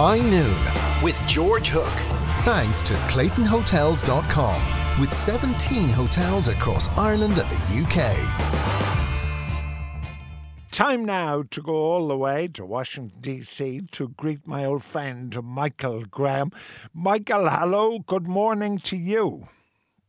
High Noon with George Hook. Thanks to ClaytonHotels.com with 17 hotels across Ireland and the UK. Time now to go all the way to Washington, D.C. to greet my old friend Michael Graham. Michael, hello, good morning to you.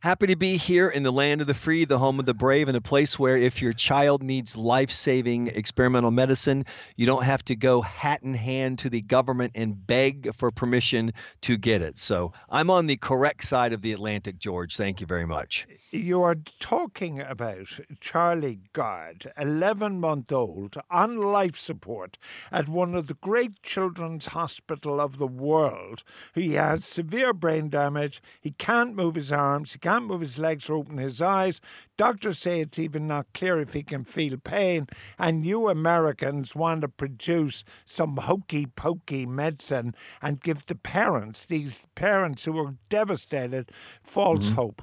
Happy to be here in the land of the free, the home of the brave, and a place where if your child needs life saving experimental medicine, you don't have to go hat in hand to the government and beg for permission to get it. So I'm on the correct side of the Atlantic, George. Thank you very much. You are talking about Charlie Gard, 11 month old, on life support at one of the great children's hospital of the world. He has severe brain damage. He can't move his arms. He can't move his legs or open his eyes. Doctors say it's even not clear if he can feel pain. And you Americans want to produce some hokey pokey medicine and give the parents, these parents who are devastated, false mm-hmm. hope.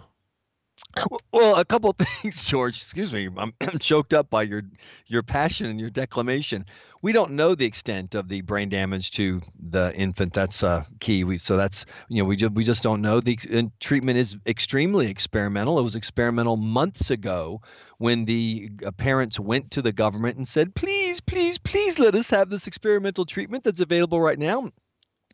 Well, a couple of things, George. Excuse me, I'm choked up by your your passion and your declamation. We don't know the extent of the brain damage to the infant. That's uh, key. We so that's you know we just we just don't know. The treatment is extremely experimental. It was experimental months ago when the uh, parents went to the government and said, "Please, please, please, let us have this experimental treatment that's available right now."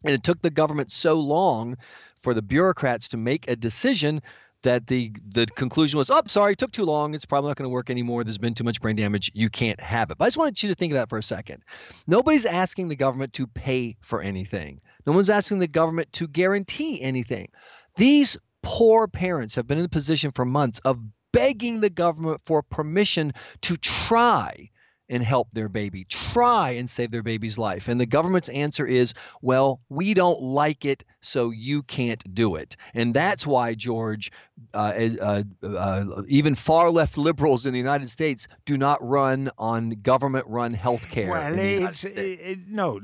And it took the government so long for the bureaucrats to make a decision that the the conclusion was, oh, sorry, it took too long. It's probably not going to work anymore. There's been too much brain damage. You can't have it. But I just wanted you to think of that for a second. Nobody's asking the government to pay for anything. No one's asking the government to guarantee anything. These poor parents have been in the position for months of begging the government for permission to try and help their baby, try and save their baby's life. And the government's answer is, well, we don't like it, so you can't do it. And that's why, George, uh, uh, uh, even far left liberals in the United States do not run on government run health care. Well, it's, it, no,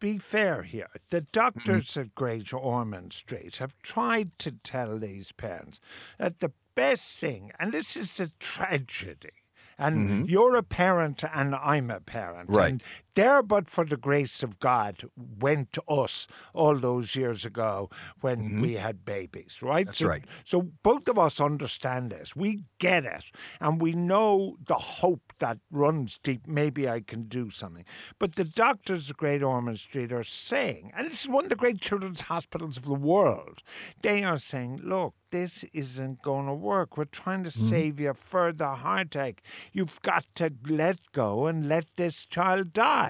be fair here. The doctors mm-hmm. at Great Ormond Street have tried to tell these parents that the best thing, and this is a tragedy, and mm-hmm. you're a parent and I'm a parent. Right. And there, but for the grace of God, went to us all those years ago when mm-hmm. we had babies, right? That's so, right. So both of us understand this. We get it. And we know the hope that runs deep. Maybe I can do something. But the doctors at Great Ormond Street are saying, and this is one of the great children's hospitals of the world, they are saying, look, this isn't going to work. We're trying to mm-hmm. save you further heartache. You've got to let go and let this child die.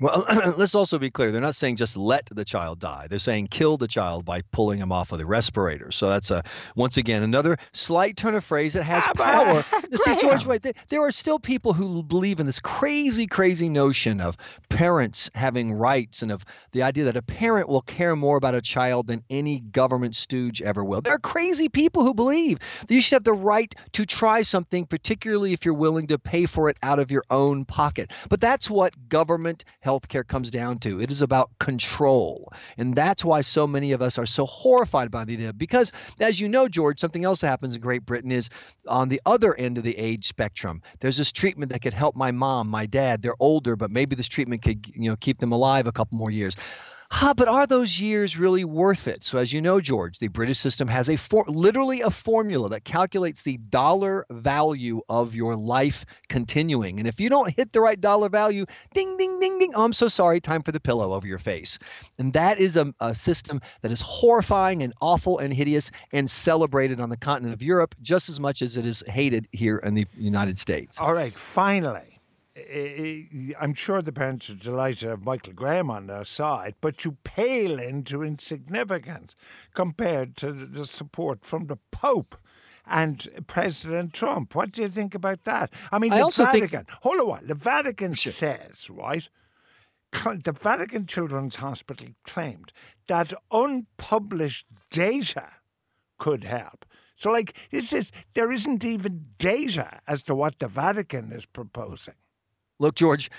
Well, let's also be clear. They're not saying just let the child die. They're saying kill the child by pulling him off of the respirator. So that's a once again another slight turn of phrase that has ah, power. See, George, wait, there are still people who believe in this crazy, crazy notion of parents having rights and of the idea that a parent will care more about a child than any government stooge ever will. There are crazy people who believe that you should have the right to try something, particularly if you're willing to pay for it out of your own pocket. But that's what government healthcare comes down to. It is about control. And that's why so many of us are so horrified by the idea. Because, as you know, George, something else that happens in Great Britain is on the other end of the age spectrum. There's this treatment that could help my mom, my dad. They're older, but maybe this treatment could, you know, keep them alive a couple more years huh, but are those years really worth it? So, as you know, George, the British system has a for, literally a formula that calculates the dollar value of your life continuing. And if you don't hit the right dollar value, ding, ding, ding, ding, oh, I'm so sorry, time for the pillow over your face. And that is a, a system that is horrifying and awful and hideous and celebrated on the continent of Europe just as much as it is hated here in the United States. All right, finally. I'm sure the parents are delighted to have Michael Graham on their side, but you pale into insignificance compared to the support from the Pope and President Trump. What do you think about that? I mean, I the Vatican. Think... Hold on, while. the Vatican sure. says right. The Vatican Children's Hospital claimed that unpublished data could help. So, like, this is there isn't even data as to what the Vatican is proposing. Look, George.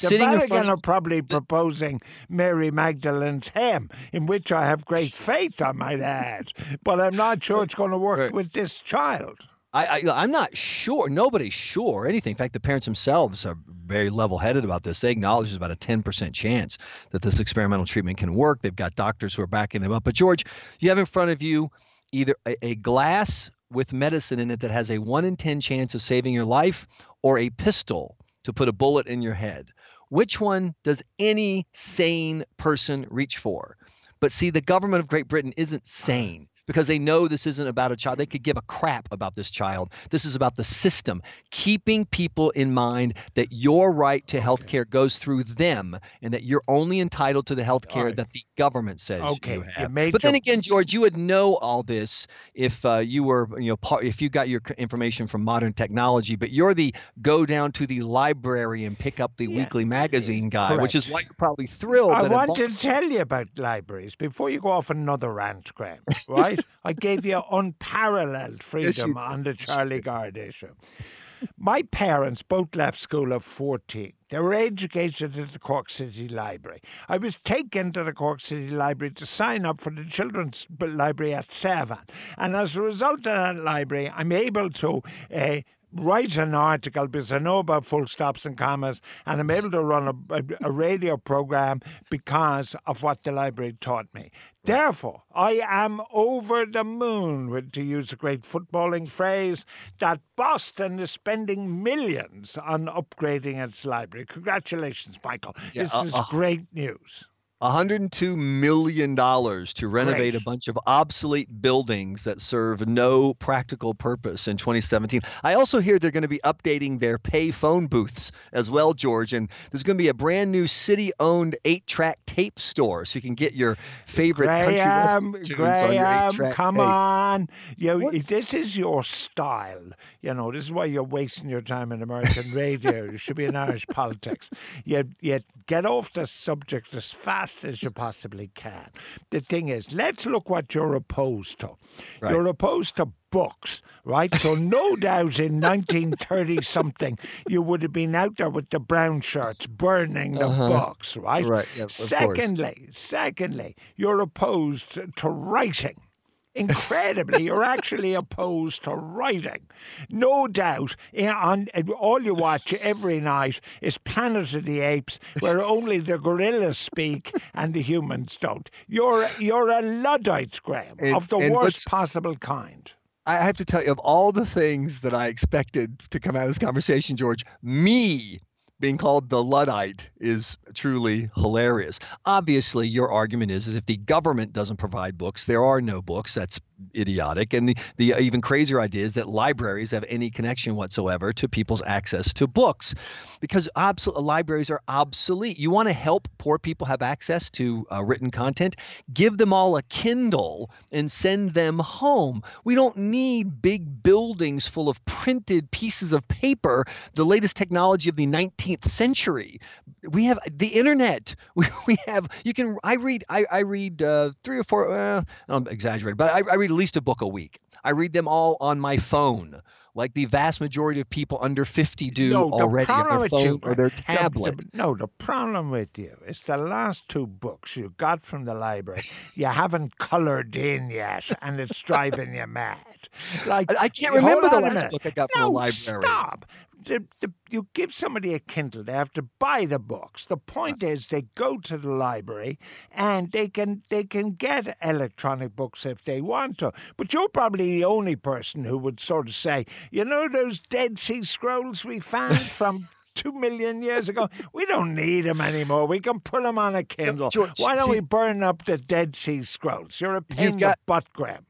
The Vatican are probably proposing Mary Magdalene's hymn, in which I have great faith, I might add. But I'm not sure it's going to work right. with this child. I, I am not sure. Nobody's sure anything. In fact, the parents themselves are very level-headed about this. They acknowledge there's about a 10% chance that this experimental treatment can work. They've got doctors who are backing them up. But George, you have in front of you either a, a glass with medicine in it that has a one in 10 chance of saving your life, or a pistol to put a bullet in your head. Which one does any sane person reach for? But see, the government of Great Britain isn't uh-huh. sane because they know this isn't about a child. They could give a crap about this child. This is about the system, keeping people in mind that your right to health care goes through them and that you're only entitled to the health care right. that the government says okay. you have. But then again, George, you would know all this if uh, you were, you know, part, if you got your information from modern technology, but you're the go down to the library and pick up the yeah. weekly magazine guy, Correct. which is why you're probably thrilled. I want to tell you about libraries before you go off another rant, Graham, right? I gave you unparalleled freedom yes, on the Charlie Gard issue. My parents both left school at 14. They were educated at the Cork City Library. I was taken to the Cork City Library to sign up for the Children's Library at seven. And as a result of that library, I'm able to uh, write an article because I know about full stops and commas, and I'm able to run a, a, a radio program because of what the library taught me. Therefore, I am over the moon, with, to use a great footballing phrase, that Boston is spending millions on upgrading its library. Congratulations, Michael. Yeah, this uh, is uh, great news. $102 million to renovate Great. a bunch of obsolete buildings that serve no practical purpose in 2017. I also hear they're going to be updating their pay phone booths as well, George. And there's going to be a brand new city owned eight track tape store so you can get your favorite Graham, country Graham, on your eight track come tape. on. You, this is your style. You know, this is why you're wasting your time in American radio. you should be in Irish politics. You, you get off the subject as fast fast as you possibly can. The thing is, let's look what you're opposed to. Right. You're opposed to books, right? So no doubt in 1930 something you would have been out there with the brown shirts burning the uh-huh. books, right? Right. Yep, secondly, secondly, you're opposed to writing. Incredibly, you're actually opposed to writing. No doubt, eh, on eh, all you watch every night is Planet of the Apes, where only the gorillas speak and the humans don't. You're you're a luddite, Graham, and, of the worst possible kind. I have to tell you, of all the things that I expected to come out of this conversation, George, me being called the Luddite is truly hilarious. Obviously, your argument is that if the government doesn't provide books, there are no books. That's idiotic. And the, the even crazier idea is that libraries have any connection whatsoever to people's access to books because obs- libraries are obsolete. You want to help poor people have access to uh, written content? Give them all a Kindle and send them home. We don't need big buildings full of printed pieces of paper, the latest technology of the 19th century. We have the internet. We, we have, you can, I read, I, I read uh, three or four, uh, I'm exaggerating, but I, I read least a book a week. I read them all on my phone, like the vast majority of people under 50 do no, already on their phone you, or their tablet. The, no, the problem with you is the last two books you got from the library you haven't colored in yet, and it's driving you mad. Like I, I can't remember the last book I got no, from the library. Stop the, the, you give somebody a Kindle, they have to buy the books. The point is, they go to the library and they can they can get electronic books if they want to. But you're probably the only person who would sort of say, you know, those Dead Sea Scrolls we found from two million years ago. We don't need them anymore. We can put them on a Kindle. George, Why don't see, we burn up the Dead Sea Scrolls? You're a pain in the butt, Graham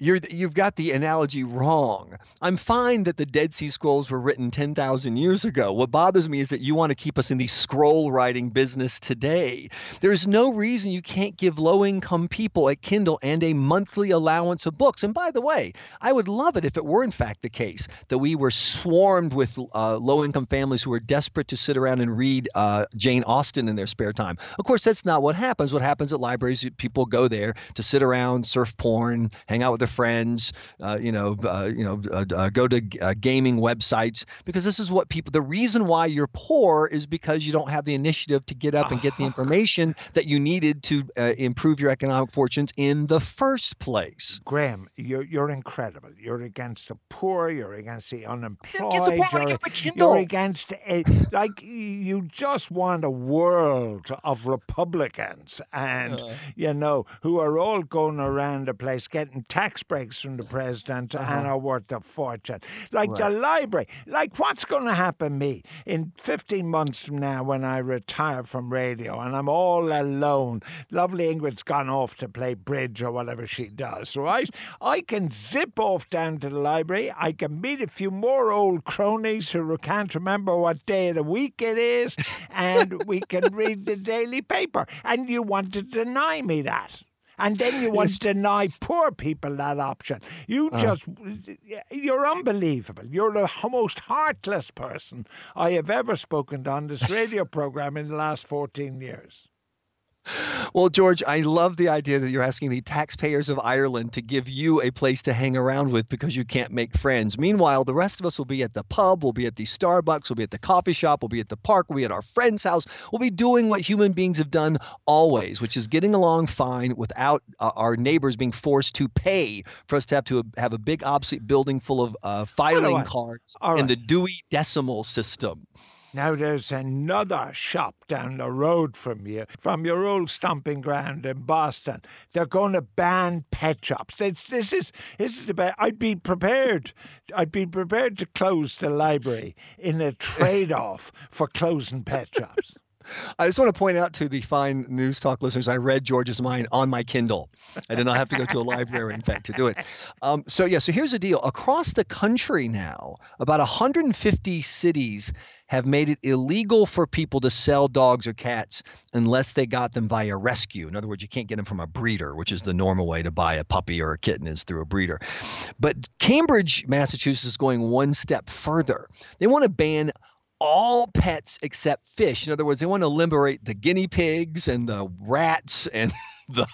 you're you've got the analogy wrong. I'm fine that the Dead Sea Scrolls were written 10,000 years ago. What bothers me is that you want to keep us in the scroll writing business today. There's no reason you can't give low income people a Kindle and a monthly allowance of books. And by the way, I would love it if it were in fact the case that we were swarmed with uh, low income families who were desperate to sit around and read uh, Jane Austen in their spare time. Of course, that's not what happens. What happens at libraries, people go there to sit around, surf porn, hang out with their friends, uh, you know, uh, you know, uh, uh, go to uh, gaming websites because this is what people. The reason why you're poor is because you don't have the initiative to get up and get the information that you needed to uh, improve your economic fortunes in the first place. Graham, you're you're incredible. You're against the poor. You're against the unemployed. You're, you're against a, like you just want a world of Republicans and you know who are all going around the place getting tax breaks from the president uh-huh. and are worth a fortune. Like right. the library. Like what's going to happen me in 15 months from now when I retire from radio and I'm all alone. Lovely Ingrid's gone off to play bridge or whatever she does, right? I can zip off down to the library. I can meet a few more old cronies who can't remember what day of the week it is, and we can read the daily paper. And you want to deny me that. And then you want to deny poor people that option. You uh. just, you're unbelievable. You're the most heartless person I have ever spoken to on this radio program in the last 14 years. Well, George, I love the idea that you're asking the taxpayers of Ireland to give you a place to hang around with because you can't make friends. Meanwhile, the rest of us will be at the pub, we'll be at the Starbucks, we'll be at the coffee shop, we'll be at the park, we'll be at our friend's house. We'll be doing what human beings have done always, which is getting along fine without uh, our neighbors being forced to pay for us to have to have a big obsolete building full of uh, filing cards in the Dewey Decimal System. Now there's another shop down the road from you, from your old stomping ground in Boston. They're going to ban pet shops. It's, this is this is about. I'd be prepared. I'd be prepared to close the library in a trade-off for closing pet shops. I just want to point out to the fine News Talk listeners, I read George's mind on my Kindle. I did not have to go to a library, in fact, to do it. Um, so, yeah, so here's the deal. Across the country now, about 150 cities have made it illegal for people to sell dogs or cats unless they got them via rescue. In other words, you can't get them from a breeder, which is the normal way to buy a puppy or a kitten is through a breeder. But Cambridge, Massachusetts is going one step further. They want to ban all pets except fish. In other words, they want to liberate the guinea pigs and the rats and the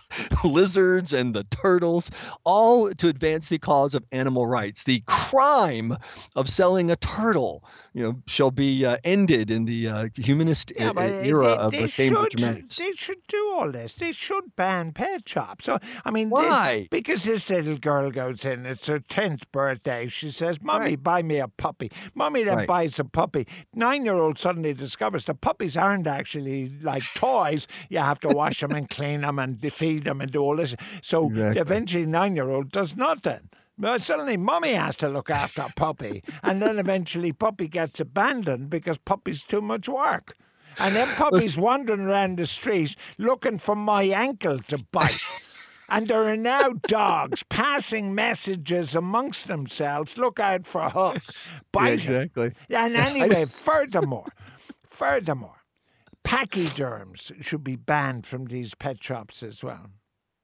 lizards and the turtles, all to advance the cause of animal rights. The crime of selling a turtle, you know, shall be uh, ended in the uh, humanist yeah, era they, of they the Cambridge should, They should do all this. They should ban pet shops. So I mean, why? They, because this little girl goes in. It's her tenth birthday. She says, "Mommy, right. buy me a puppy." Mommy then right. buys a puppy. Nine-year-old suddenly discovers the puppies aren't actually like toys. You have to wash them and clean them and feed them and do all this. So exactly. eventually, nine-year-old does nothing. But suddenly, mommy has to look after puppy, and then eventually, puppy gets abandoned because puppy's too much work. And then puppy's wandering around the street looking for my ankle to bite. And there are now dogs passing messages amongst themselves. Look out for Hook. Bite yeah, exactly. And anyway, furthermore, furthermore, pachyderms should be banned from these pet shops as well.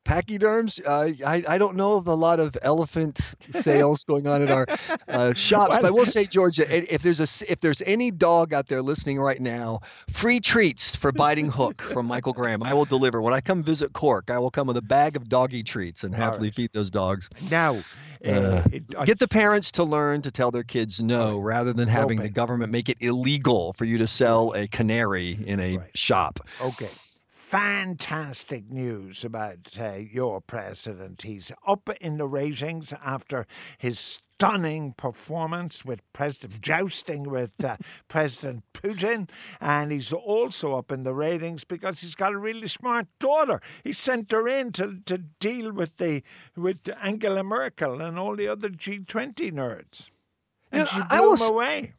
Pachyderms, uh, I, I don't know of a lot of elephant sales going on at our uh, shops, but I will say, Georgia, if there's a if there's any dog out there listening right now, free treats for biting Hook from Michael Graham. I will deliver when I come visit Cork. I will come with a bag of doggy treats and happily right. feed those dogs. Now, uh, it, get the parents to learn to tell their kids no, right. rather than having the government make it illegal for you to sell a canary in a right. shop. Okay fantastic news about uh, your president. He's up in the ratings after his stunning performance with President jousting with uh, President Putin, and he's also up in the ratings because he's got a really smart daughter. He sent her in to, to deal with the with Angela Merkel and all the other G20 nerds, and you know, she blew I was, him away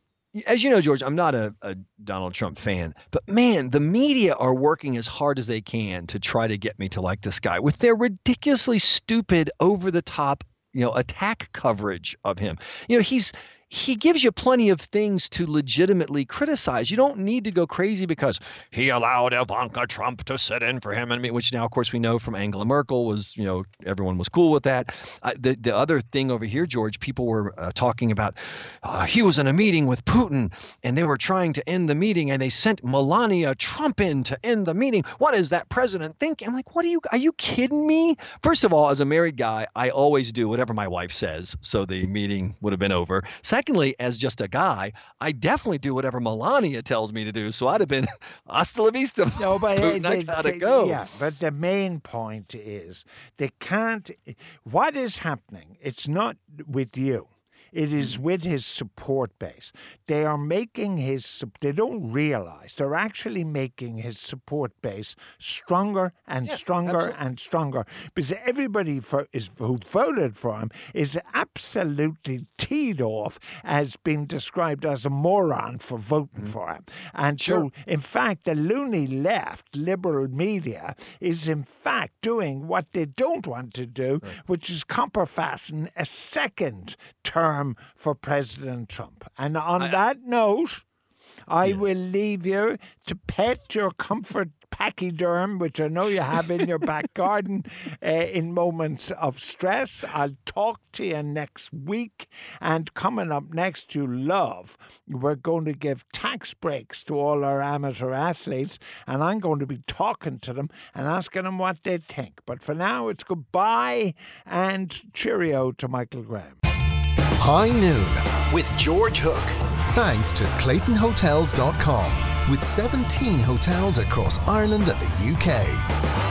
as you know, George, I'm not a, a, Donald Trump fan, but man, the media are working as hard as they can to try to get me to like this guy with their ridiculously stupid, over the top, you know, attack coverage of him. You know, he's he gives you plenty of things to legitimately criticize. You don't need to go crazy because he allowed Ivanka Trump to sit in for him, and which now, of course, we know from Angela Merkel was, you know, everyone was cool with that. Uh, the the other thing over here, George, people were uh, talking about uh, he was in a meeting with Putin, and they were trying to end the meeting, and they sent Melania Trump in to end the meeting. What does that president think? I'm like, what are you? Are you kidding me? First of all, as a married guy, I always do whatever my wife says, so the meeting would have been over. Second Secondly, as just a guy, I definitely do whatever Melania tells me to do. So I'd have been hasta la vista. No, but Putin, eh, I gotta they, go. Yeah, but the main point is they can't. Eh, what is happening? It's not with you. It is with his support base. They are making his, they don't realize they're actually making his support base stronger and yes, stronger absolutely. and stronger because everybody for, is, who voted for him is absolutely teed off as being described as a moron for voting mm. for him. And sure. so, in fact, the loony left, liberal media, is in fact doing what they don't want to do, right. which is copper fasten a second term term for President Trump. And on I, that note, I will leave you to pet your comfort pachyderm, which I know you have in your back garden uh, in moments of stress. I'll talk to you next week. And coming up next, you love, we're going to give tax breaks to all our amateur athletes. And I'm going to be talking to them and asking them what they think. But for now, it's goodbye and cheerio to Michael Graham. High Noon with George Hook. Thanks to ClaytonHotels.com with 17 hotels across Ireland and the UK.